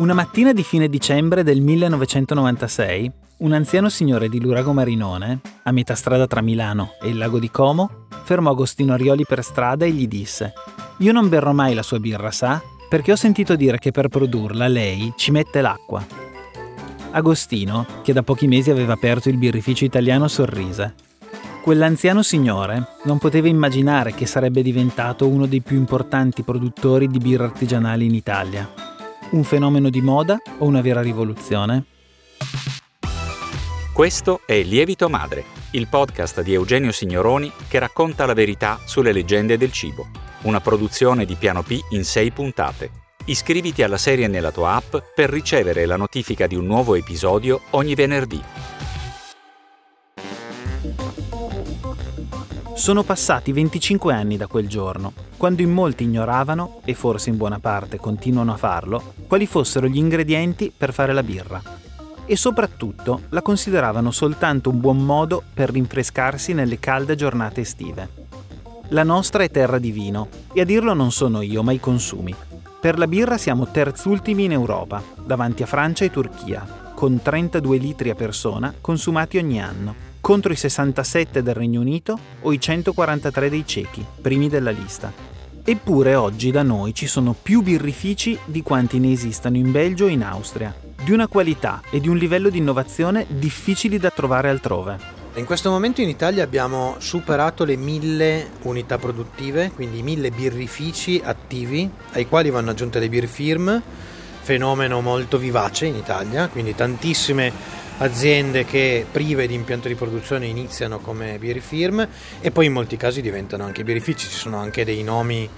Una mattina di fine dicembre del 1996, un anziano signore di Lurago Marinone, a metà strada tra Milano e il lago di Como, fermò Agostino Arioli per strada e gli disse: Io non berrò mai la sua birra, sa? Perché ho sentito dire che per produrla lei ci mette l'acqua. Agostino, che da pochi mesi aveva aperto il birrificio italiano, sorrise. Quell'anziano signore non poteva immaginare che sarebbe diventato uno dei più importanti produttori di birra artigianali in Italia. Un fenomeno di moda o una vera rivoluzione? Questo è Lievito Madre, il podcast di Eugenio Signoroni che racconta la verità sulle leggende del cibo. Una produzione di Piano P in sei puntate. Iscriviti alla serie nella tua app per ricevere la notifica di un nuovo episodio ogni venerdì. Sono passati 25 anni da quel giorno, quando in molti ignoravano, e forse in buona parte continuano a farlo, quali fossero gli ingredienti per fare la birra. E soprattutto la consideravano soltanto un buon modo per rinfrescarsi nelle calde giornate estive. La nostra è terra di vino, e a dirlo non sono io, ma i consumi. Per la birra siamo terzultimi in Europa, davanti a Francia e Turchia, con 32 litri a persona consumati ogni anno contro i 67 del Regno Unito o i 143 dei cechi, primi della lista. Eppure oggi da noi ci sono più birrifici di quanti ne esistano in Belgio e in Austria, di una qualità e di un livello di innovazione difficili da trovare altrove. In questo momento in Italia abbiamo superato le mille unità produttive, quindi mille birrifici attivi, ai quali vanno aggiunte le beer firm, fenomeno molto vivace in Italia, quindi tantissime aziende che prive di impianto di produzione iniziano come birrifirm e poi in molti casi diventano anche birrifici, ci sono anche dei nomi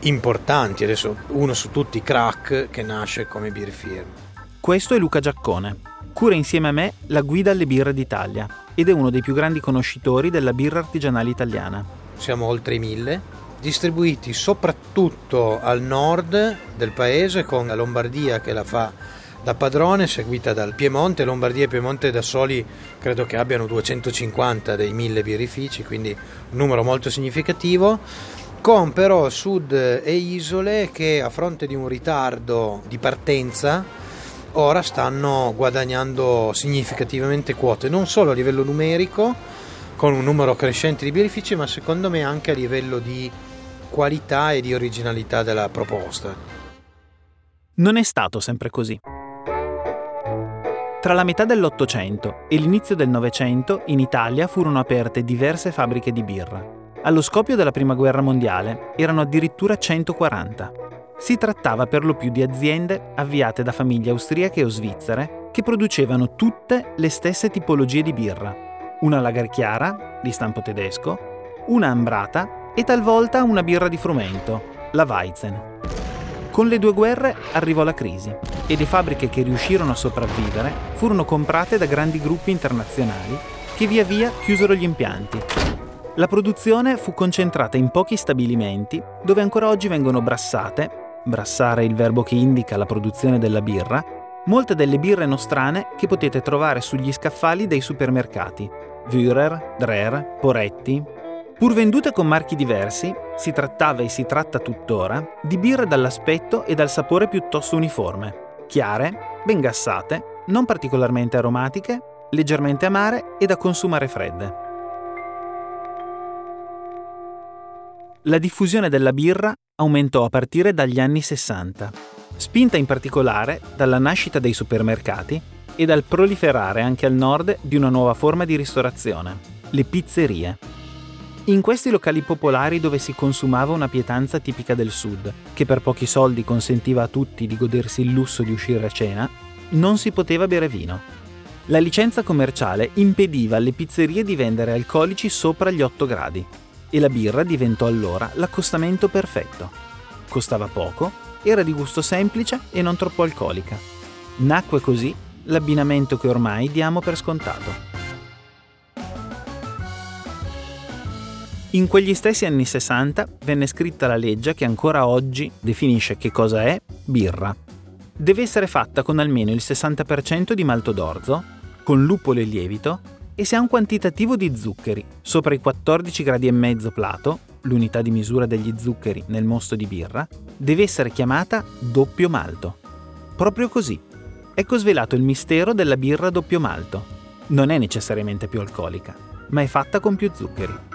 importanti, adesso uno su tutti Crack che nasce come birrifirm. Questo è Luca Giaccone, cura insieme a me la guida alle birre d'Italia ed è uno dei più grandi conoscitori della birra artigianale italiana. Siamo oltre mille, distribuiti soprattutto al nord del paese con la Lombardia che la fa da padrone, seguita dal Piemonte. Lombardia e Piemonte da soli credo che abbiano 250 dei 1000 birrifici, quindi un numero molto significativo. Con però sud e isole che a fronte di un ritardo di partenza ora stanno guadagnando significativamente quote, non solo a livello numerico, con un numero crescente di birrifici, ma secondo me anche a livello di qualità e di originalità della proposta. Non è stato sempre così. Tra la metà dell'Ottocento e l'inizio del Novecento in Italia furono aperte diverse fabbriche di birra. Allo scoppio della Prima Guerra Mondiale erano addirittura 140. Si trattava per lo più di aziende avviate da famiglie austriache o svizzere che producevano tutte le stesse tipologie di birra. Una lager chiara, di stampo tedesco, una ambrata e talvolta una birra di frumento, la Weizen. Con le due guerre arrivò la crisi e le fabbriche che riuscirono a sopravvivere furono comprate da grandi gruppi internazionali che via via chiusero gli impianti. La produzione fu concentrata in pochi stabilimenti dove ancora oggi vengono brassate, brassare è il verbo che indica la produzione della birra, molte delle birre nostrane che potete trovare sugli scaffali dei supermercati. Würer, Dreher, Poretti, Pur vendute con marchi diversi, si trattava e si tratta tuttora di birre dall'aspetto e dal sapore piuttosto uniforme, chiare, ben gassate, non particolarmente aromatiche, leggermente amare e da consumare fredde. La diffusione della birra aumentò a partire dagli anni 60, spinta in particolare dalla nascita dei supermercati e dal proliferare anche al nord di una nuova forma di ristorazione, le pizzerie. In questi locali popolari dove si consumava una pietanza tipica del sud, che per pochi soldi consentiva a tutti di godersi il lusso di uscire a cena, non si poteva bere vino. La licenza commerciale impediva alle pizzerie di vendere alcolici sopra gli 8 gradi e la birra diventò allora l'accostamento perfetto. Costava poco, era di gusto semplice e non troppo alcolica. Nacque così l'abbinamento che ormai diamo per scontato. In quegli stessi anni 60 venne scritta la legge che ancora oggi definisce che cosa è birra. Deve essere fatta con almeno il 60% di malto d'orzo, con lupolo e lievito e se ha un quantitativo di zuccheri sopra i 14 gradi e mezzo plato, l'unità di misura degli zuccheri nel mosto di birra, deve essere chiamata doppio malto. Proprio così. Ecco svelato il mistero della birra doppio malto. Non è necessariamente più alcolica, ma è fatta con più zuccheri.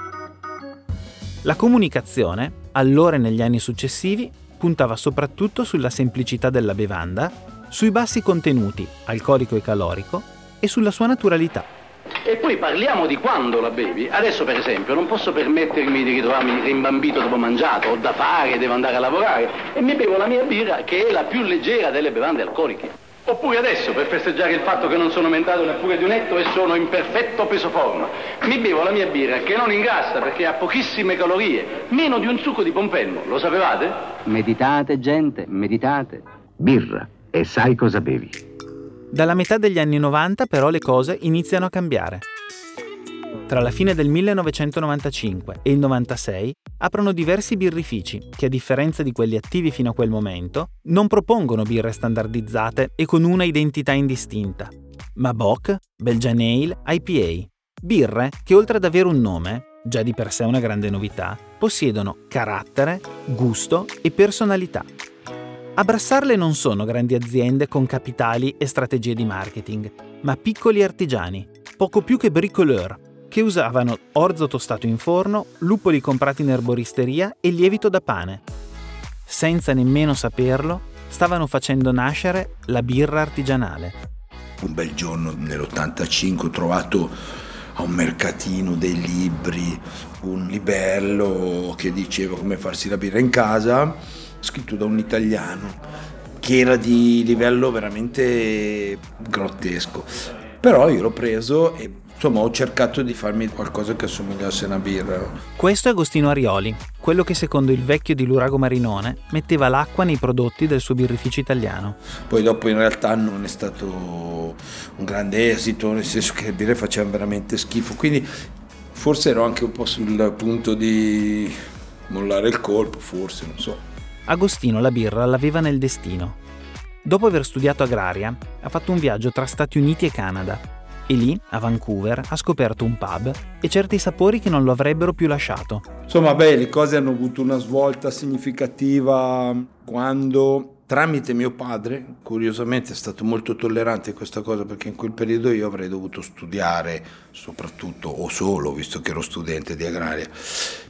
La comunicazione, allora e negli anni successivi, puntava soprattutto sulla semplicità della bevanda, sui bassi contenuti, alcolico e calorico, e sulla sua naturalità. E poi parliamo di quando la bevi. Adesso, per esempio, non posso permettermi di ritrovarmi rimbambito dopo mangiato, ho da fare, devo andare a lavorare e mi bevo la mia birra che è la più leggera delle bevande alcoliche. Oppure adesso, per festeggiare il fatto che non sono aumentato neppure di un etto e sono in perfetto peso forma, mi bevo la mia birra che non ingrassa perché ha pochissime calorie, meno di un succo di pompelmo, lo sapevate? Meditate, gente, meditate. Birra. E sai cosa bevi? Dalla metà degli anni 90 però le cose iniziano a cambiare. Tra la fine del 1995 e il 96 aprono diversi birrifici che, a differenza di quelli attivi fino a quel momento, non propongono birre standardizzate e con una identità indistinta, ma Bock, Belgian Ale, IPA, birre che oltre ad avere un nome, già di per sé una grande novità, possiedono carattere, gusto e personalità. A non sono grandi aziende con capitali e strategie di marketing, ma piccoli artigiani, poco più che bricoleur, che usavano orzo tostato in forno, lupoli comprati in erboristeria e lievito da pane. Senza nemmeno saperlo, stavano facendo nascere la birra artigianale. Un bel giorno nell'85 ho trovato a un mercatino dei libri un libello che diceva come farsi la birra in casa, scritto da un italiano che era di livello veramente grottesco. Però io l'ho preso e insomma ho cercato di farmi qualcosa che assomigliasse a una birra. Questo è Agostino Arioli, quello che secondo il vecchio di Lurago Marinone metteva l'acqua nei prodotti del suo birrificio italiano. Poi dopo in realtà non è stato un grande esito, nel senso che le birre facevano veramente schifo, quindi forse ero anche un po' sul punto di mollare il colpo, forse, non so. Agostino la birra l'aveva nel destino. Dopo aver studiato agraria, ha fatto un viaggio tra Stati Uniti e Canada e lì, a Vancouver, ha scoperto un pub e certi sapori che non lo avrebbero più lasciato. Insomma, beh, le cose hanno avuto una svolta significativa quando tramite mio padre, curiosamente è stato molto tollerante questa cosa perché in quel periodo io avrei dovuto studiare soprattutto o solo, visto che ero studente di agraria.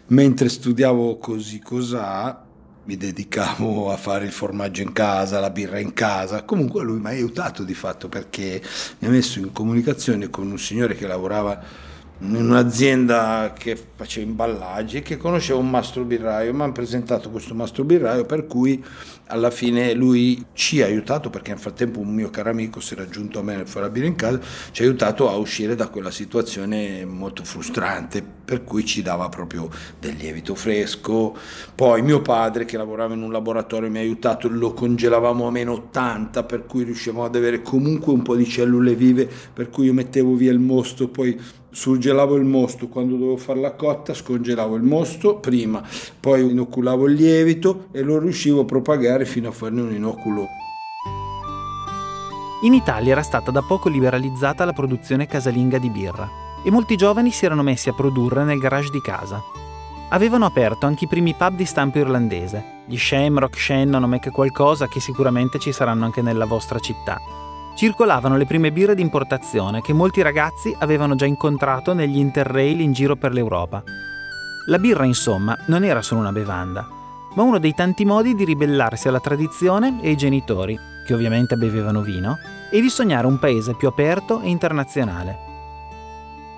Mentre studiavo così cos'ha, mi dedicavo a fare il formaggio in casa, la birra in casa. Comunque lui mi ha aiutato di fatto perché mi ha messo in comunicazione con un signore che lavorava in un'azienda che faceva imballaggi che conosceva un mastro birraio. Mi hanno presentato questo mastro birraio per cui alla fine lui ci ha aiutato perché nel frattempo un mio caro amico si era aggiunto a me nel birra in casa, ci ha aiutato a uscire da quella situazione molto frustrante per cui ci dava proprio del lievito fresco. Poi mio padre che lavorava in un laboratorio mi ha aiutato, lo congelavamo a meno 80 per cui riuscivamo ad avere comunque un po' di cellule vive per cui io mettevo via il mosto, poi surgelavo il mosto quando dovevo fare la cotta, scongelavo il mosto prima, poi inoculavo il lievito e lo riuscivo a propagare fino a farne un inoculo. In Italia era stata da poco liberalizzata la produzione casalinga di birra e molti giovani si erano messi a produrre nel garage di casa. Avevano aperto anche i primi pub di stampo irlandese, gli Shamrock, Shannon o Mac qualcosa che sicuramente ci saranno anche nella vostra città. Circolavano le prime birre di importazione che molti ragazzi avevano già incontrato negli interrail in giro per l'Europa. La birra, insomma, non era solo una bevanda, ma uno dei tanti modi di ribellarsi alla tradizione e ai genitori, che ovviamente bevevano vino, e di sognare un paese più aperto e internazionale.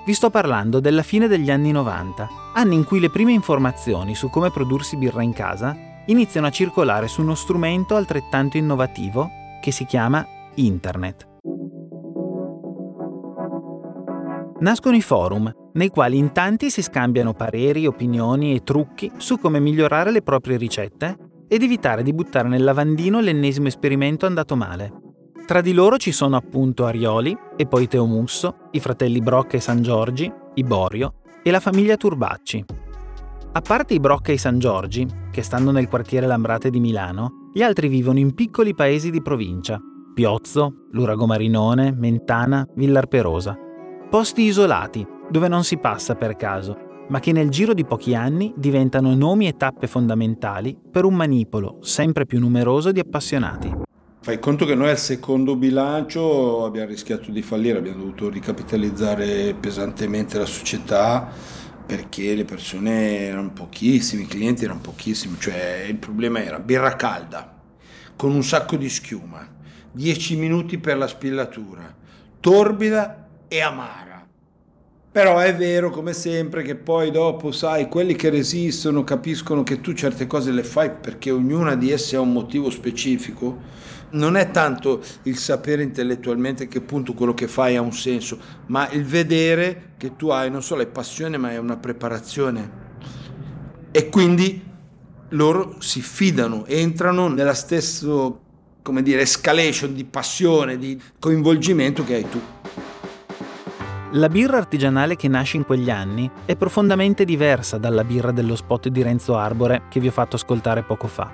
Vi sto parlando della fine degli anni 90, anni in cui le prime informazioni su come prodursi birra in casa iniziano a circolare su uno strumento altrettanto innovativo che si chiama Internet. Nascono i forum, nei quali in tanti si scambiano pareri, opinioni e trucchi su come migliorare le proprie ricette ed evitare di buttare nel lavandino l'ennesimo esperimento andato male. Tra di loro ci sono appunto Arioli, e poi Teo Musso, i fratelli Brocca e San Giorgi, i Borio e la famiglia Turbacci. A parte i Brocca e i San Giorgi, che stanno nel quartiere Lambrate di Milano, gli altri vivono in piccoli paesi di provincia, Piozzo, Lurago Marinone, Mentana, Villar Perosa posti isolati, dove non si passa per caso, ma che nel giro di pochi anni diventano nomi e tappe fondamentali per un manipolo sempre più numeroso di appassionati. Fai conto che noi al secondo bilancio abbiamo rischiato di fallire, abbiamo dovuto ricapitalizzare pesantemente la società perché le persone erano pochissime, i clienti erano pochissimi, cioè il problema era birra calda con un sacco di schiuma, 10 minuti per la spillatura, torbida e amara. Però è vero, come sempre, che poi dopo, sai, quelli che resistono capiscono che tu certe cose le fai perché ognuna di esse ha un motivo specifico. Non è tanto il sapere intellettualmente che appunto quello che fai ha un senso, ma il vedere che tu hai non solo è passione, ma è una preparazione. E quindi loro si fidano, entrano nella stessa, come dire, escalation di passione, di coinvolgimento che hai tu. La birra artigianale che nasce in quegli anni è profondamente diversa dalla birra dello spot di Renzo Arbore che vi ho fatto ascoltare poco fa.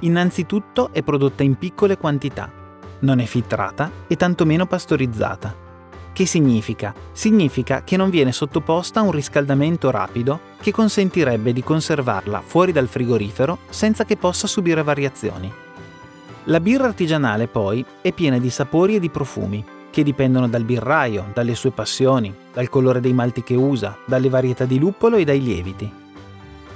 Innanzitutto è prodotta in piccole quantità, non è filtrata e tantomeno pastorizzata. Che significa? Significa che non viene sottoposta a un riscaldamento rapido che consentirebbe di conservarla fuori dal frigorifero senza che possa subire variazioni. La birra artigianale poi è piena di sapori e di profumi che dipendono dal birraio, dalle sue passioni, dal colore dei malti che usa, dalle varietà di luppolo e dai lieviti.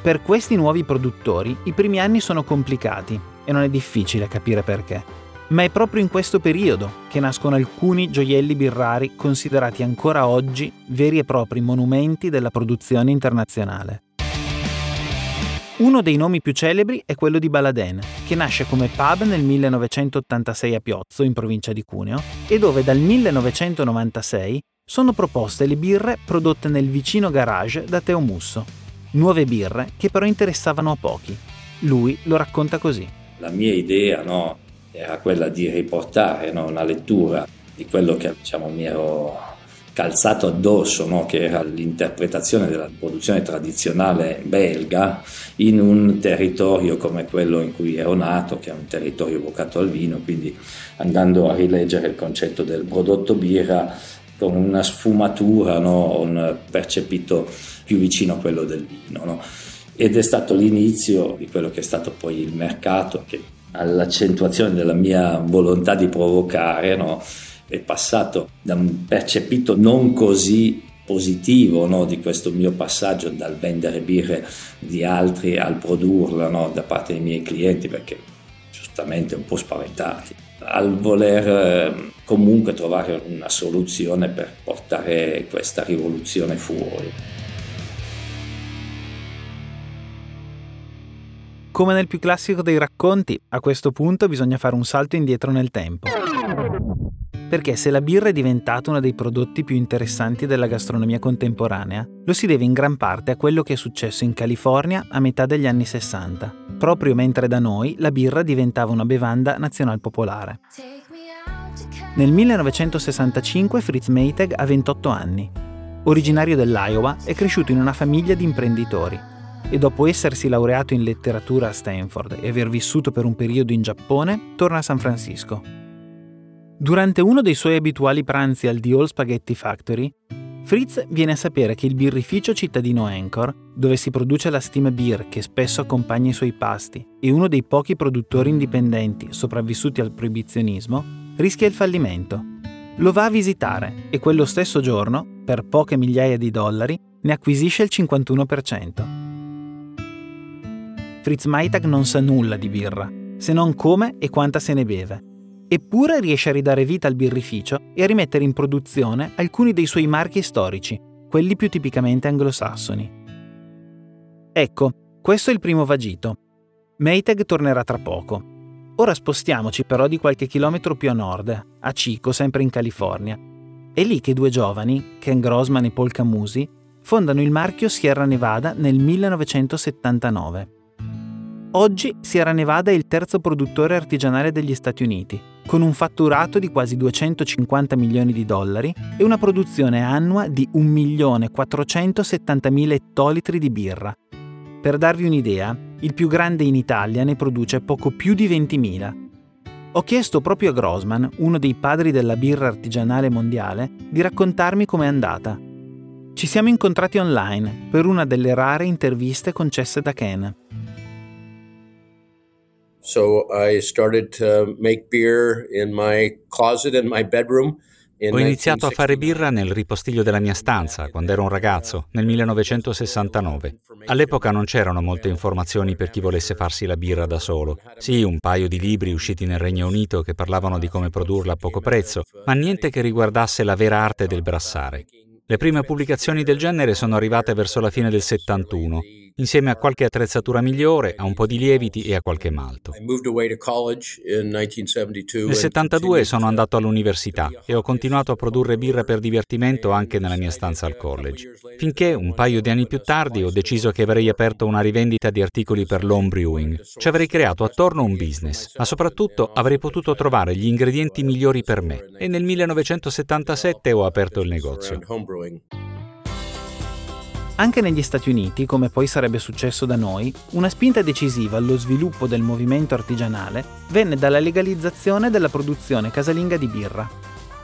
Per questi nuovi produttori i primi anni sono complicati e non è difficile capire perché. Ma è proprio in questo periodo che nascono alcuni gioielli birrari considerati ancora oggi veri e propri monumenti della produzione internazionale. Uno dei nomi più celebri è quello di Baladin, che nasce come pub nel 1986 a Piozzo, in provincia di Cuneo, e dove dal 1996 sono proposte le birre prodotte nel vicino garage da Teo Musso. Nuove birre che però interessavano a pochi. Lui lo racconta così. La mia idea no, era quella di riportare no, una lettura di quello che diciamo, mi ero calzato addosso, no? che era l'interpretazione della produzione tradizionale belga in un territorio come quello in cui ero nato, che è un territorio vocato al vino, quindi andando a rileggere il concetto del prodotto birra con una sfumatura, no? un percepito più vicino a quello del vino. No? Ed è stato l'inizio di quello che è stato poi il mercato, che all'accentuazione della mia volontà di provocare, no? È passato da un percepito non così positivo no, di questo mio passaggio dal vendere birre di altri al produrla no, da parte dei miei clienti perché giustamente un po' spaventati al voler eh, comunque trovare una soluzione per portare questa rivoluzione fuori. Come nel più classico dei racconti, a questo punto bisogna fare un salto indietro nel tempo perché se la birra è diventata uno dei prodotti più interessanti della gastronomia contemporanea, lo si deve in gran parte a quello che è successo in California a metà degli anni 60, proprio mentre da noi la birra diventava una bevanda nazional popolare. Nel 1965 Fritz Maytag ha 28 anni. Originario dell'Iowa, è cresciuto in una famiglia di imprenditori e dopo essersi laureato in letteratura a Stanford e aver vissuto per un periodo in Giappone, torna a San Francisco. Durante uno dei suoi abituali pranzi al The All Spaghetti Factory, Fritz viene a sapere che il birrificio cittadino Anchor, dove si produce la steam beer che spesso accompagna i suoi pasti, e uno dei pochi produttori indipendenti sopravvissuti al proibizionismo, rischia il fallimento. Lo va a visitare e quello stesso giorno, per poche migliaia di dollari, ne acquisisce il 51%. Fritz Maytag non sa nulla di birra, se non come e quanta se ne beve Eppure riesce a ridare vita al birrificio e a rimettere in produzione alcuni dei suoi marchi storici, quelli più tipicamente anglosassoni. Ecco, questo è il primo vagito. Maytag tornerà tra poco. Ora spostiamoci però di qualche chilometro più a nord, a Chico, sempre in California. È lì che due giovani, Ken Grossman e Paul Camusi, fondano il marchio Sierra Nevada nel 1979. Oggi Sierra Nevada è il terzo produttore artigianale degli Stati Uniti, con un fatturato di quasi 250 milioni di dollari e una produzione annua di 1.470.000 ettolitri di birra. Per darvi un'idea, il più grande in Italia ne produce poco più di 20.000. Ho chiesto proprio a Grossman, uno dei padri della birra artigianale mondiale, di raccontarmi com'è andata. Ci siamo incontrati online per una delle rare interviste concesse da Ken. So I started to make beer in my closet in my bedroom. Ho iniziato a fare birra nel ripostiglio della mia stanza quando ero un ragazzo, nel 1969. All'epoca non c'erano molte informazioni per chi volesse farsi la birra da solo. Sì, un paio di libri usciti nel Regno Unito che parlavano di come produrla a poco prezzo, ma niente che riguardasse la vera arte del brassare. Le prime pubblicazioni del genere sono arrivate verso la fine del 71 insieme a qualche attrezzatura migliore, a un po' di lieviti e a qualche malto. Nel 72 sono andato all'università e ho continuato a produrre birra per divertimento anche nella mia stanza al college, finché un paio di anni più tardi ho deciso che avrei aperto una rivendita di articoli per l'home brewing. Ci avrei creato attorno un business, ma soprattutto avrei potuto trovare gli ingredienti migliori per me e nel 1977 ho aperto il negozio. Anche negli Stati Uniti, come poi sarebbe successo da noi, una spinta decisiva allo sviluppo del movimento artigianale venne dalla legalizzazione della produzione casalinga di birra.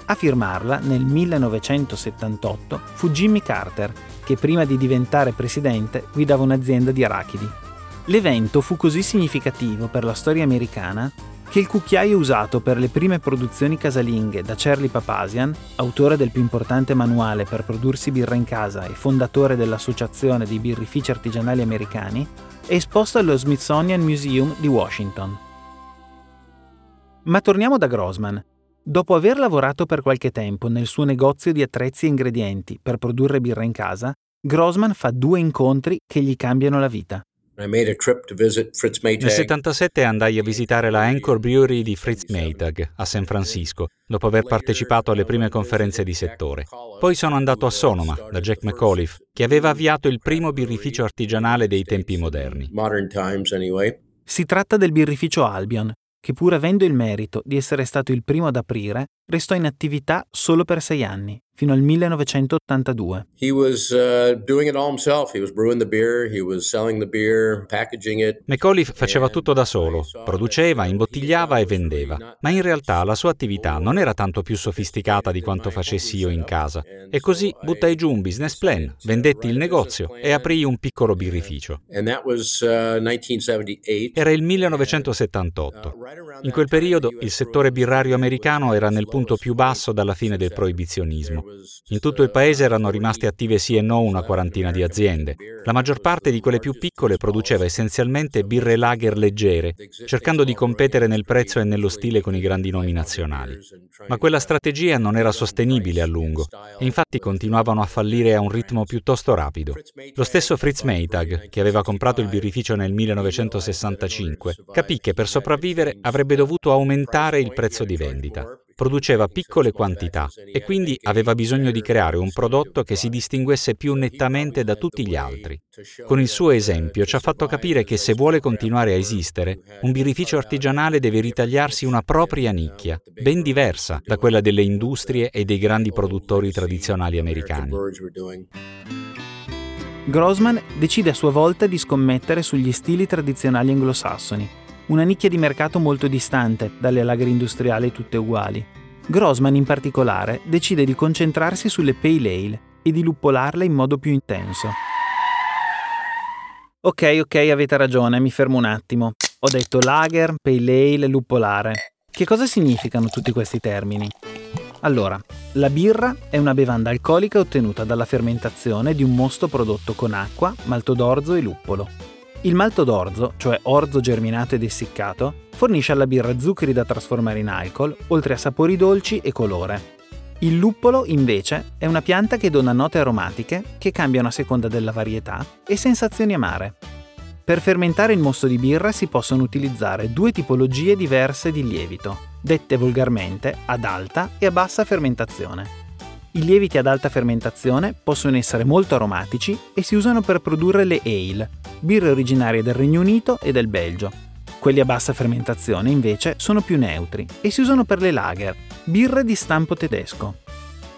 A firmarla nel 1978 fu Jimmy Carter, che prima di diventare presidente guidava un'azienda di arachidi. L'evento fu così significativo per la storia americana che il cucchiaio usato per le prime produzioni casalinghe da Charlie Papasian, autore del più importante manuale per prodursi birra in casa e fondatore dell'Associazione dei birrifici artigianali americani, è esposto allo Smithsonian Museum di Washington. Ma torniamo da Grossman. Dopo aver lavorato per qualche tempo nel suo negozio di attrezzi e ingredienti per produrre birra in casa, Grossman fa due incontri che gli cambiano la vita. Nel 77 andai a visitare la Anchor Brewery di Fritz Maytag a San Francisco, dopo aver partecipato alle prime conferenze di settore. Poi sono andato a Sonoma, da Jack McAuliffe, che aveva avviato il primo birrificio artigianale dei tempi moderni. Si tratta del birrificio Albion, che pur avendo il merito di essere stato il primo ad aprire, restò in attività solo per sei anni, fino al 1982. McAuliffe faceva tutto da solo, produceva, imbottigliava e vendeva, ma in realtà la sua attività non era tanto più sofisticata di quanto facessi io in casa. E così buttai giù un business plan, vendetti il negozio e aprii un piccolo birrificio. Uh, era il 1978. In quel periodo il settore birrario americano era nel punto più basso dalla fine del proibizionismo. In tutto il paese erano rimaste attive sì e no una quarantina di aziende. La maggior parte di quelle più piccole produceva essenzialmente birre lager leggere, cercando di competere nel prezzo e nello stile con i grandi nomi nazionali. Ma quella strategia non era sostenibile a lungo e infatti continuavano a fallire a un ritmo piuttosto rapido. Lo stesso Fritz Maytag, che aveva comprato il birrificio nel 1965, capì che per sopravvivere avrebbe dovuto aumentare il prezzo di vendita produceva piccole quantità e quindi aveva bisogno di creare un prodotto che si distinguesse più nettamente da tutti gli altri. Con il suo esempio ci ha fatto capire che se vuole continuare a esistere, un birrificio artigianale deve ritagliarsi una propria nicchia, ben diversa da quella delle industrie e dei grandi produttori tradizionali americani. Grossman decide a sua volta di scommettere sugli stili tradizionali anglosassoni una nicchia di mercato molto distante dalle lagre industriali tutte uguali. Grossman in particolare decide di concentrarsi sulle pale ale e di luppolarle in modo più intenso. Ok, ok, avete ragione, mi fermo un attimo. Ho detto lager, pale ale, luppolare. Che cosa significano tutti questi termini? Allora, la birra è una bevanda alcolica ottenuta dalla fermentazione di un mosto prodotto con acqua, malto d'orzo e luppolo. Il malto d'orzo, cioè orzo germinato ed essiccato, fornisce alla birra zuccheri da trasformare in alcol, oltre a sapori dolci e colore. Il luppolo, invece, è una pianta che dona note aromatiche che cambiano a seconda della varietà e sensazioni amare. Per fermentare il mosto di birra si possono utilizzare due tipologie diverse di lievito, dette volgarmente ad alta e a bassa fermentazione. I lieviti ad alta fermentazione possono essere molto aromatici e si usano per produrre le ale, birre originarie del Regno Unito e del Belgio. Quelli a bassa fermentazione invece sono più neutri e si usano per le lager, birre di stampo tedesco.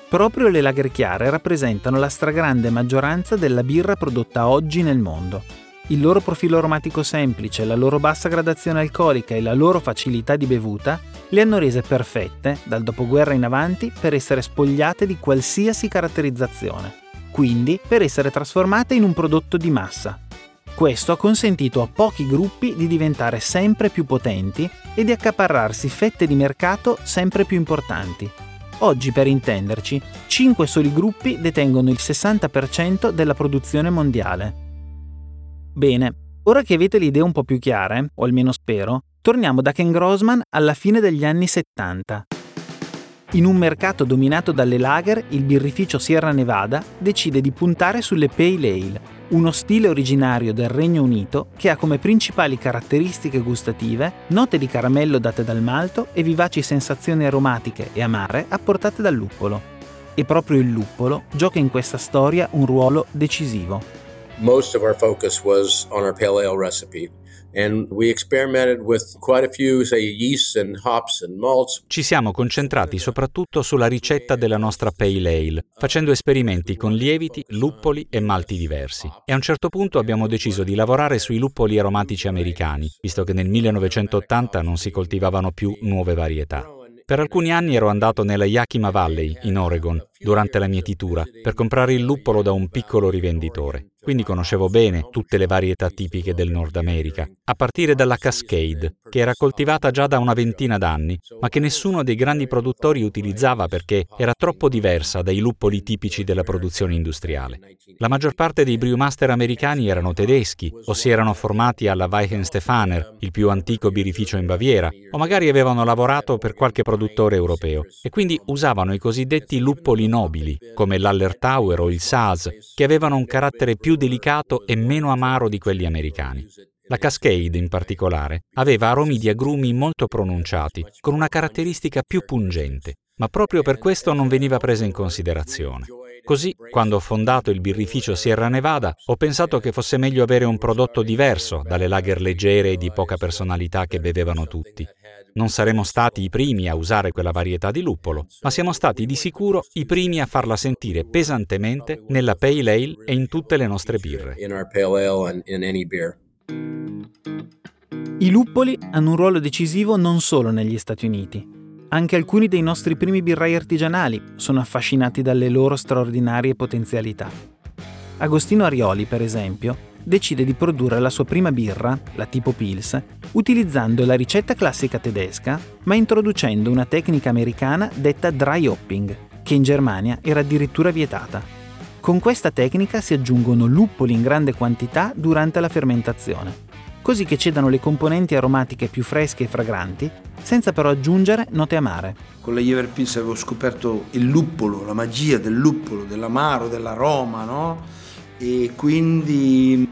Proprio le lager chiare rappresentano la stragrande maggioranza della birra prodotta oggi nel mondo. Il loro profilo aromatico semplice, la loro bassa gradazione alcolica e la loro facilità di bevuta le hanno rese perfette, dal dopoguerra in avanti, per essere spogliate di qualsiasi caratterizzazione. quindi per essere trasformate in un prodotto di massa. Questo ha consentito a pochi gruppi di diventare sempre più potenti e di accaparrarsi fette di mercato sempre più importanti. Oggi, per intenderci, 5 soli gruppi detengono il 60% della produzione mondiale. Bene, ora che avete le idee un po' più chiare, o almeno spero, torniamo da Ken Grossman alla fine degli anni 70. In un mercato dominato dalle lager, il birrificio Sierra Nevada decide di puntare sulle Pale Ale, uno stile originario del Regno Unito che ha come principali caratteristiche gustative note di caramello date dal malto e vivaci sensazioni aromatiche e amare apportate dal luppolo. E proprio il luppolo gioca in questa storia un ruolo decisivo. Most of our focus was on our pale ale recipe. Ci siamo concentrati soprattutto sulla ricetta della nostra Pale Ale, facendo esperimenti con lieviti, luppoli e malti diversi. E a un certo punto abbiamo deciso di lavorare sui luppoli aromatici americani, visto che nel 1980 non si coltivavano più nuove varietà. Per alcuni anni ero andato nella Yakima Valley, in Oregon, durante la mietitura, per comprare il luppolo da un piccolo rivenditore quindi conoscevo bene tutte le varietà tipiche del Nord America, a partire dalla Cascade, che era coltivata già da una ventina d'anni, ma che nessuno dei grandi produttori utilizzava perché era troppo diversa dai luppoli tipici della produzione industriale. La maggior parte dei brewmaster americani erano tedeschi o si erano formati alla Weihenstephaner, il più antico birrificio in Baviera, o magari avevano lavorato per qualche produttore europeo e quindi usavano i cosiddetti luppoli nobili, come l'Allertauer o il Saas, che avevano un carattere più delicato e meno amaro di quelli americani. La Cascade, in particolare, aveva aromi di agrumi molto pronunciati, con una caratteristica più pungente, ma proprio per questo non veniva presa in considerazione. Così, quando ho fondato il birrificio Sierra Nevada, ho pensato che fosse meglio avere un prodotto diverso dalle lager leggere e di poca personalità che bevevano tutti. Non saremo stati i primi a usare quella varietà di luppolo, ma siamo stati di sicuro i primi a farla sentire pesantemente nella Pale Ale e in tutte le nostre birre. I luppoli hanno un ruolo decisivo non solo negli Stati Uniti. Anche alcuni dei nostri primi birrai artigianali sono affascinati dalle loro straordinarie potenzialità. Agostino Arioli, per esempio, decide di produrre la sua prima birra, la tipo Pils, utilizzando la ricetta classica tedesca, ma introducendo una tecnica americana detta dry hopping, che in Germania era addirittura vietata. Con questa tecnica si aggiungono luppoli in grande quantità durante la fermentazione così che cedano le componenti aromatiche più fresche e fragranti, senza però aggiungere note amare. Con la Jever Pils avevo scoperto il luppolo, la magia del luppolo, dell'amaro, dell'aroma, no? E quindi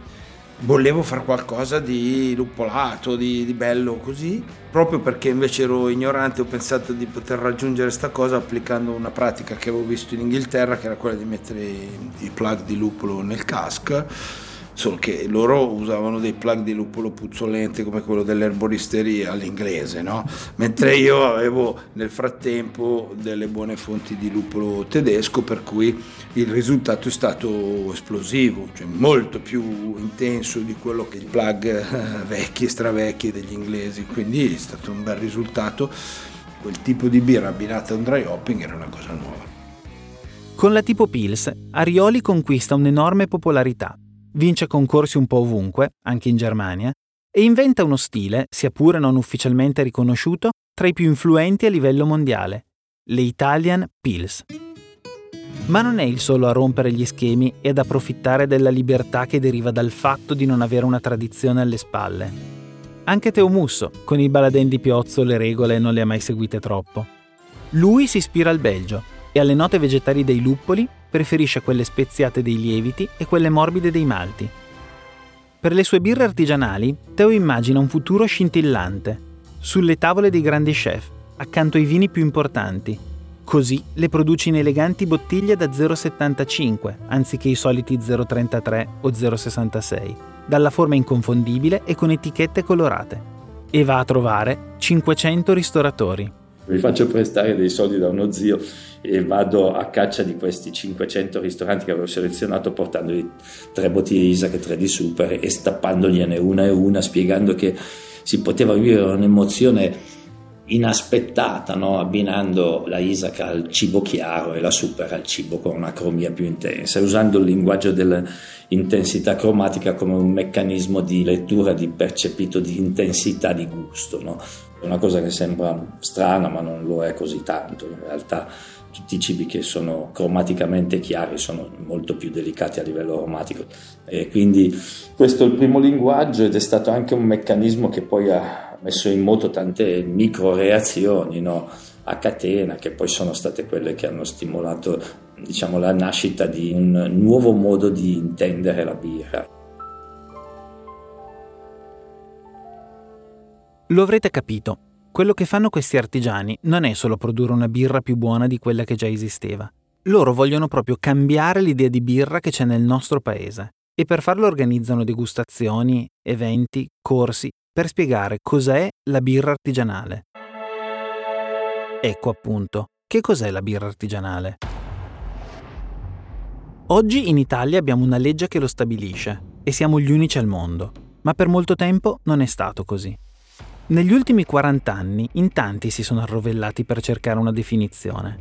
volevo fare qualcosa di luppolato, di, di, bello così, proprio perché invece ero ignorante ho pensato di poter raggiungere questa cosa applicando una pratica che avevo visto in Inghilterra, che era quella di mettere i plug di luppolo nel cask solo che loro usavano dei plug di luppolo puzzolente come quello dell'erboristeria all'inglese, no? mentre io avevo nel frattempo delle buone fonti di luppolo tedesco, per cui il risultato è stato esplosivo, cioè molto più intenso di quello che i plug eh, vecchi e stravecchi degli inglesi, quindi è stato un bel risultato. Quel tipo di birra abbinata a un dry hopping era una cosa nuova. Con la tipo Pils, Arioli conquista un'enorme popolarità vince concorsi un po' ovunque, anche in Germania, e inventa uno stile, sia pure non ufficialmente riconosciuto, tra i più influenti a livello mondiale, le Italian Pils. Ma non è il solo a rompere gli schemi e ad approfittare della libertà che deriva dal fatto di non avere una tradizione alle spalle. Anche Teo Musso, con il Baladen di Piozzo, le regole non le ha mai seguite troppo. Lui si ispira al Belgio e alle note vegetali dei luppoli preferisce quelle speziate dei lieviti e quelle morbide dei malti. Per le sue birre artigianali, Teo immagina un futuro scintillante, sulle tavole dei grandi chef, accanto ai vini più importanti. Così le produce in eleganti bottiglie da 0,75 anziché i soliti 0,33 o 0,66, dalla forma inconfondibile e con etichette colorate. E va a trovare 500 ristoratori. Mi faccio prestare dei soldi da uno zio e vado a caccia di questi 500 ristoranti che avevo selezionato portandogli tre bottiglie di Isaac e tre di Super e stappandogliene una e una spiegando che si poteva vivere un'emozione inaspettata, no? abbinando la Isaac al cibo chiaro e la Super al cibo con una cromia più intensa, usando il linguaggio dell'intensità cromatica come un meccanismo di lettura, di percepito di intensità di gusto. No? Una cosa che sembra strana, ma non lo è così tanto. In realtà tutti i cibi che sono cromaticamente chiari sono molto più delicati a livello aromatico. E quindi questo è il primo linguaggio ed è stato anche un meccanismo che poi ha messo in moto tante micro reazioni no? a catena che poi sono state quelle che hanno stimolato diciamo, la nascita di un nuovo modo di intendere la birra. Lo avrete capito, quello che fanno questi artigiani non è solo produrre una birra più buona di quella che già esisteva. Loro vogliono proprio cambiare l'idea di birra che c'è nel nostro paese e per farlo organizzano degustazioni, eventi, corsi per spiegare cos'è la birra artigianale. Ecco appunto, che cos'è la birra artigianale? Oggi in Italia abbiamo una legge che lo stabilisce e siamo gli unici al mondo, ma per molto tempo non è stato così. Negli ultimi 40 anni in tanti si sono arrovellati per cercare una definizione.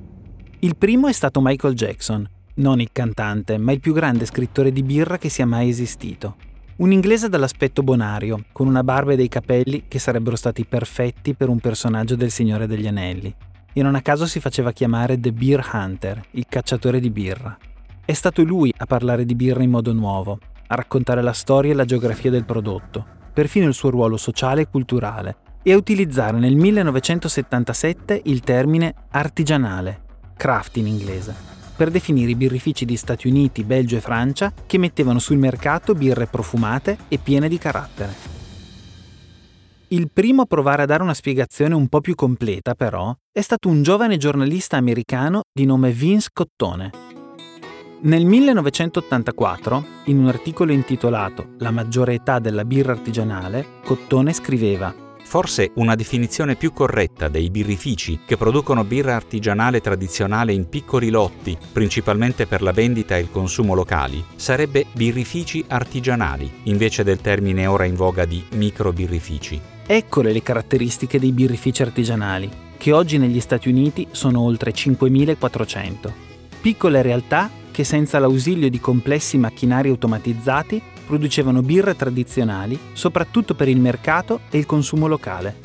Il primo è stato Michael Jackson, non il cantante, ma il più grande scrittore di birra che sia mai esistito. Un inglese dall'aspetto bonario, con una barba e dei capelli che sarebbero stati perfetti per un personaggio del Signore degli Anelli. E non a caso si faceva chiamare The Beer Hunter, il cacciatore di birra. È stato lui a parlare di birra in modo nuovo, a raccontare la storia e la geografia del prodotto, perfino il suo ruolo sociale e culturale, e a utilizzare nel 1977 il termine artigianale, craft in inglese per definire i birrifici di Stati Uniti, Belgio e Francia che mettevano sul mercato birre profumate e piene di carattere. Il primo a provare a dare una spiegazione un po' più completa, però, è stato un giovane giornalista americano di nome Vince Cottone. Nel 1984, in un articolo intitolato La maggiore età della birra artigianale, Cottone scriveva Forse una definizione più corretta dei birrifici che producono birra artigianale tradizionale in piccoli lotti, principalmente per la vendita e il consumo locali, sarebbe birrifici artigianali, invece del termine ora in voga di microbirrifici. Eccole le caratteristiche dei birrifici artigianali, che oggi negli Stati Uniti sono oltre 5.400. Piccole realtà che senza l'ausilio di complessi macchinari automatizzati producevano birre tradizionali soprattutto per il mercato e il consumo locale.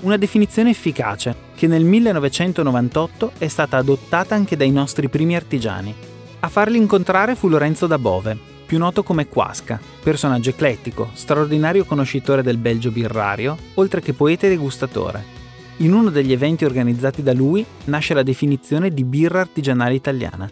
Una definizione efficace che nel 1998 è stata adottata anche dai nostri primi artigiani. A farli incontrare fu Lorenzo da Bove, più noto come Quasca, personaggio eclettico, straordinario conoscitore del Belgio birrario, oltre che poeta e degustatore. In uno degli eventi organizzati da lui nasce la definizione di birra artigianale italiana,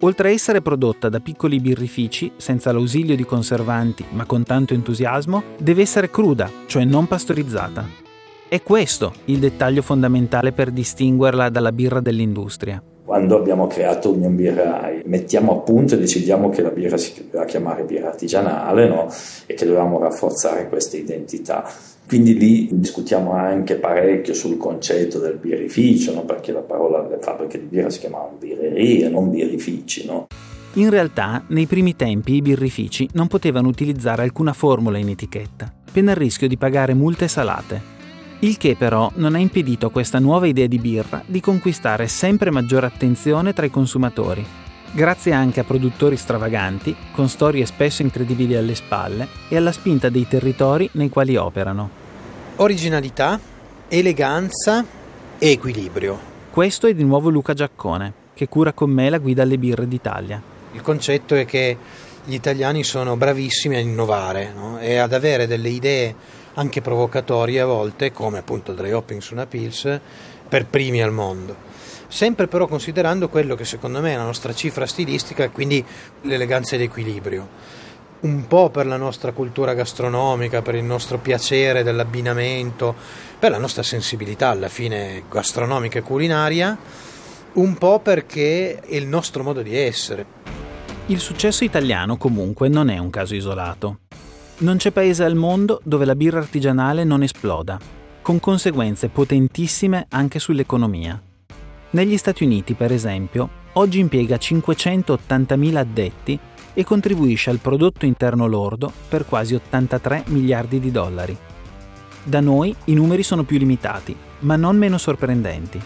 Oltre a essere prodotta da piccoli birrifici, senza l'ausilio di conservanti ma con tanto entusiasmo, deve essere cruda, cioè non pastorizzata. È questo il dettaglio fondamentale per distinguerla dalla birra dell'industria. Quando abbiamo creato Union Birrai, mettiamo a punto e decidiamo che la birra si doveva chiamare birra artigianale no? e che dovevamo rafforzare questa identità quindi lì discutiamo anche parecchio sul concetto del birrificio, no? perché la parola delle fabbriche di birra si chiamavano birrerie, non birrifici. No? In realtà, nei primi tempi i birrifici non potevano utilizzare alcuna formula in etichetta, pena il rischio di pagare multe salate. Il che però non ha impedito a questa nuova idea di birra di conquistare sempre maggiore attenzione tra i consumatori, grazie anche a produttori stravaganti, con storie spesso incredibili alle spalle e alla spinta dei territori nei quali operano. Originalità, eleganza e equilibrio. Questo è di nuovo Luca Giaccone, che cura con me la guida alle birre d'Italia. Il concetto è che gli italiani sono bravissimi a innovare no? e ad avere delle idee anche provocatorie a volte, come appunto il dry hopping su una Pils, per primi al mondo sempre però considerando quello che secondo me è la nostra cifra stilistica, quindi l'eleganza e l'equilibrio. Un po' per la nostra cultura gastronomica, per il nostro piacere dell'abbinamento, per la nostra sensibilità alla fine gastronomica e culinaria, un po' perché è il nostro modo di essere. Il successo italiano comunque non è un caso isolato. Non c'è paese al mondo dove la birra artigianale non esploda, con conseguenze potentissime anche sull'economia. Negli Stati Uniti, per esempio, oggi impiega 580.000 addetti e contribuisce al prodotto interno lordo per quasi 83 miliardi di dollari. Da noi i numeri sono più limitati, ma non meno sorprendenti.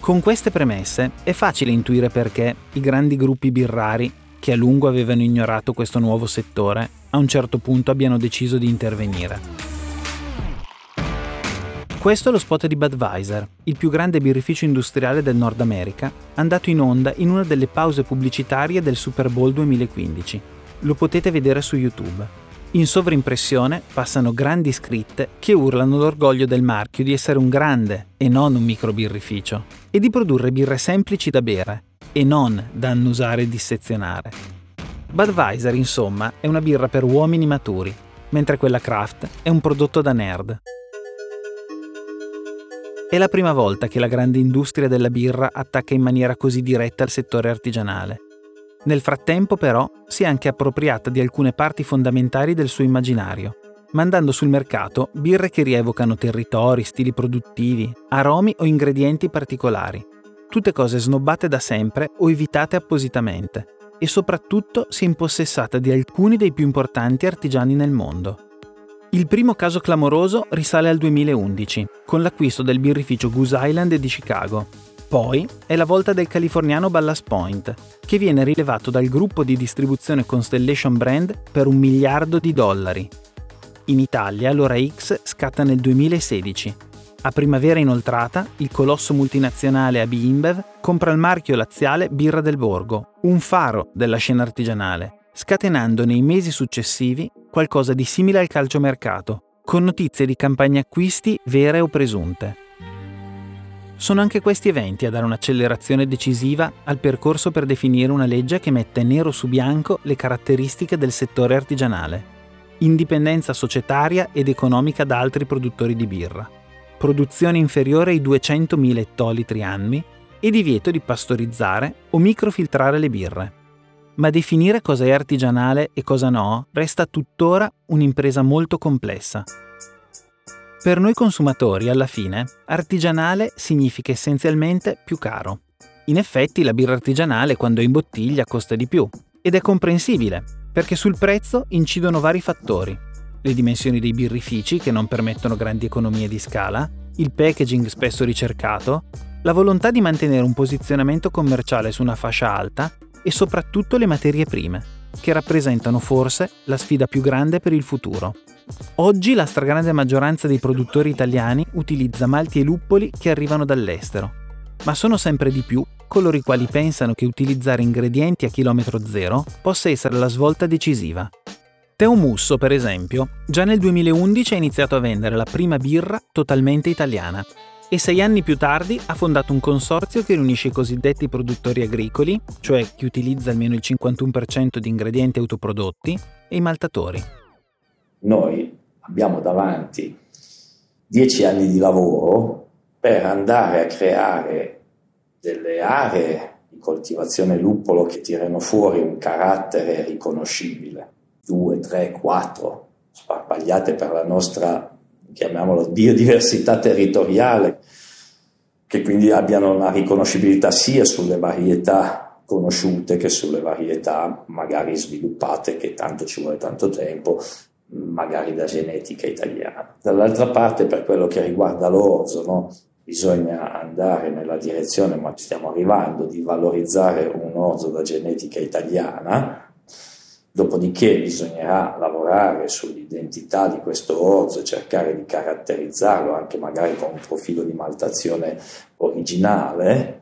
Con queste premesse è facile intuire perché i grandi gruppi birrari, che a lungo avevano ignorato questo nuovo settore, a un certo punto abbiano deciso di intervenire. Questo è lo spot di Budweiser, il più grande birrificio industriale del Nord America, andato in onda in una delle pause pubblicitarie del Super Bowl 2015. Lo potete vedere su YouTube. In sovrimpressione passano grandi scritte che urlano l'orgoglio del marchio di essere un grande e non un microbirrificio e di produrre birre semplici da bere e non da annusare e dissezionare. Budweiser, insomma, è una birra per uomini maturi, mentre quella craft è un prodotto da nerd. È la prima volta che la grande industria della birra attacca in maniera così diretta il settore artigianale nel frattempo, però, si è anche appropriata di alcune parti fondamentali del suo immaginario, mandando sul mercato birre che rievocano territori, stili produttivi, aromi o ingredienti particolari. Tutte cose snobbate da sempre o evitate appositamente, e soprattutto si è impossessata di alcuni dei più importanti artigiani nel mondo. Il primo caso clamoroso risale al 2011, con l'acquisto del birrificio Goose Island di Chicago, poi è la volta del californiano Ballast Point, che viene rilevato dal gruppo di distribuzione Constellation Brand per un miliardo di dollari. In Italia l'ora X scatta nel 2016. A primavera inoltrata, il colosso multinazionale AB InBev compra il marchio laziale Birra del Borgo, un faro della scena artigianale, scatenando nei mesi successivi qualcosa di simile al calciomercato, con notizie di campagne acquisti vere o presunte. Sono anche questi eventi a dare un'accelerazione decisiva al percorso per definire una legge che mette nero su bianco le caratteristiche del settore artigianale. Indipendenza societaria ed economica da altri produttori di birra. Produzione inferiore ai 200.000 ettolitri annui e divieto di pastorizzare o microfiltrare le birre. Ma definire cosa è artigianale e cosa no resta tuttora un'impresa molto complessa. Per noi consumatori, alla fine, artigianale significa essenzialmente più caro. In effetti la birra artigianale quando è in bottiglia costa di più, ed è comprensibile, perché sul prezzo incidono vari fattori. Le dimensioni dei birrifici che non permettono grandi economie di scala, il packaging spesso ricercato, la volontà di mantenere un posizionamento commerciale su una fascia alta e soprattutto le materie prime, che rappresentano forse la sfida più grande per il futuro. Oggi la stragrande maggioranza dei produttori italiani utilizza malti e luppoli che arrivano dall'estero, ma sono sempre di più coloro i quali pensano che utilizzare ingredienti a chilometro zero possa essere la svolta decisiva. Teo Musso, per esempio, già nel 2011 ha iniziato a vendere la prima birra totalmente italiana e sei anni più tardi ha fondato un consorzio che riunisce i cosiddetti produttori agricoli, cioè chi utilizza almeno il 51% di ingredienti autoprodotti, e i maltatori. Noi abbiamo davanti dieci anni di lavoro per andare a creare delle aree di coltivazione luppolo che tirano fuori un carattere riconoscibile, due, tre, quattro, sparpagliate per la nostra, chiamiamolo, biodiversità territoriale, che quindi abbiano una riconoscibilità sia sulle varietà conosciute che sulle varietà magari sviluppate, che tanto ci vuole tanto tempo, magari da genetica italiana. Dall'altra parte, per quello che riguarda l'orzo, no? bisogna andare nella direzione, ma ci stiamo arrivando, di valorizzare un orzo da genetica italiana, dopodiché bisognerà lavorare sull'identità di questo orzo cercare di caratterizzarlo anche magari con un profilo di maltazione originale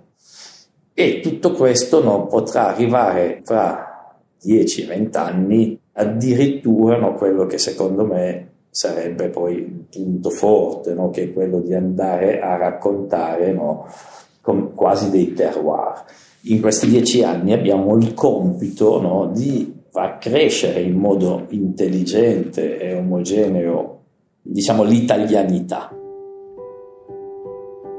e tutto questo non potrà arrivare fra 10-20 anni addirittura no, quello che secondo me sarebbe poi il punto forte, no, che è quello di andare a raccontare no, quasi dei terroir. In questi dieci anni abbiamo il compito di far crescere in modo intelligente e omogeneo, diciamo, l'italianità.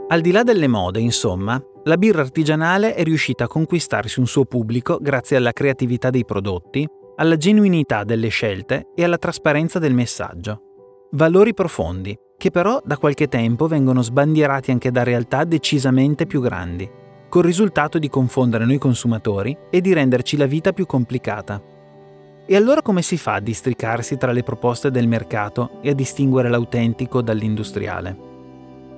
Al di là delle mode, insomma, la birra artigianale è riuscita a conquistarsi un suo pubblico grazie alla creatività dei prodotti, alla genuinità delle scelte e alla trasparenza del messaggio. Valori profondi, che però da qualche tempo vengono sbandierati anche da realtà decisamente più grandi, col risultato di confondere noi consumatori e di renderci la vita più complicata. E allora come si fa a districarsi tra le proposte del mercato e a distinguere l'autentico dall'industriale?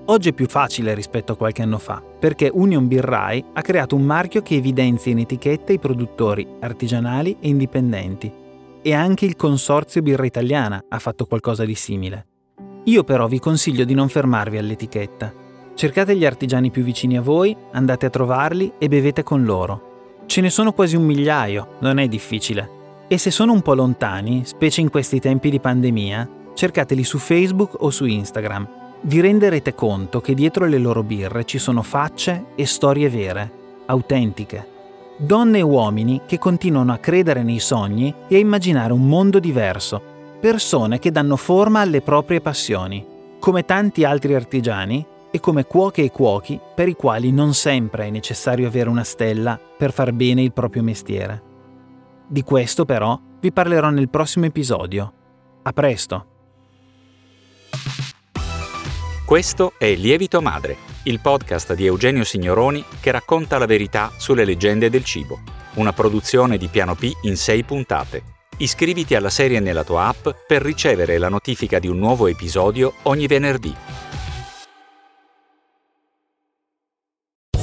Oggi è più facile rispetto a qualche anno fa, perché Union Birrai ha creato un marchio che evidenzia in etichetta i produttori artigianali e indipendenti. E anche il Consorzio Birra Italiana ha fatto qualcosa di simile. Io però vi consiglio di non fermarvi all'etichetta. Cercate gli artigiani più vicini a voi, andate a trovarli e bevete con loro. Ce ne sono quasi un migliaio, non è difficile. E se sono un po' lontani, specie in questi tempi di pandemia, cercateli su Facebook o su Instagram. Vi renderete conto che dietro le loro birre ci sono facce e storie vere, autentiche. Donne e uomini che continuano a credere nei sogni e a immaginare un mondo diverso, persone che danno forma alle proprie passioni, come tanti altri artigiani e come cuoche e cuochi per i quali non sempre è necessario avere una stella per far bene il proprio mestiere. Di questo però vi parlerò nel prossimo episodio. A presto! Questo è Lievito Madre, il podcast di Eugenio Signoroni che racconta la verità sulle leggende del cibo, una produzione di Piano P in sei puntate Iscriviti alla serie nella tua app per ricevere la notifica di un nuovo episodio ogni venerdì.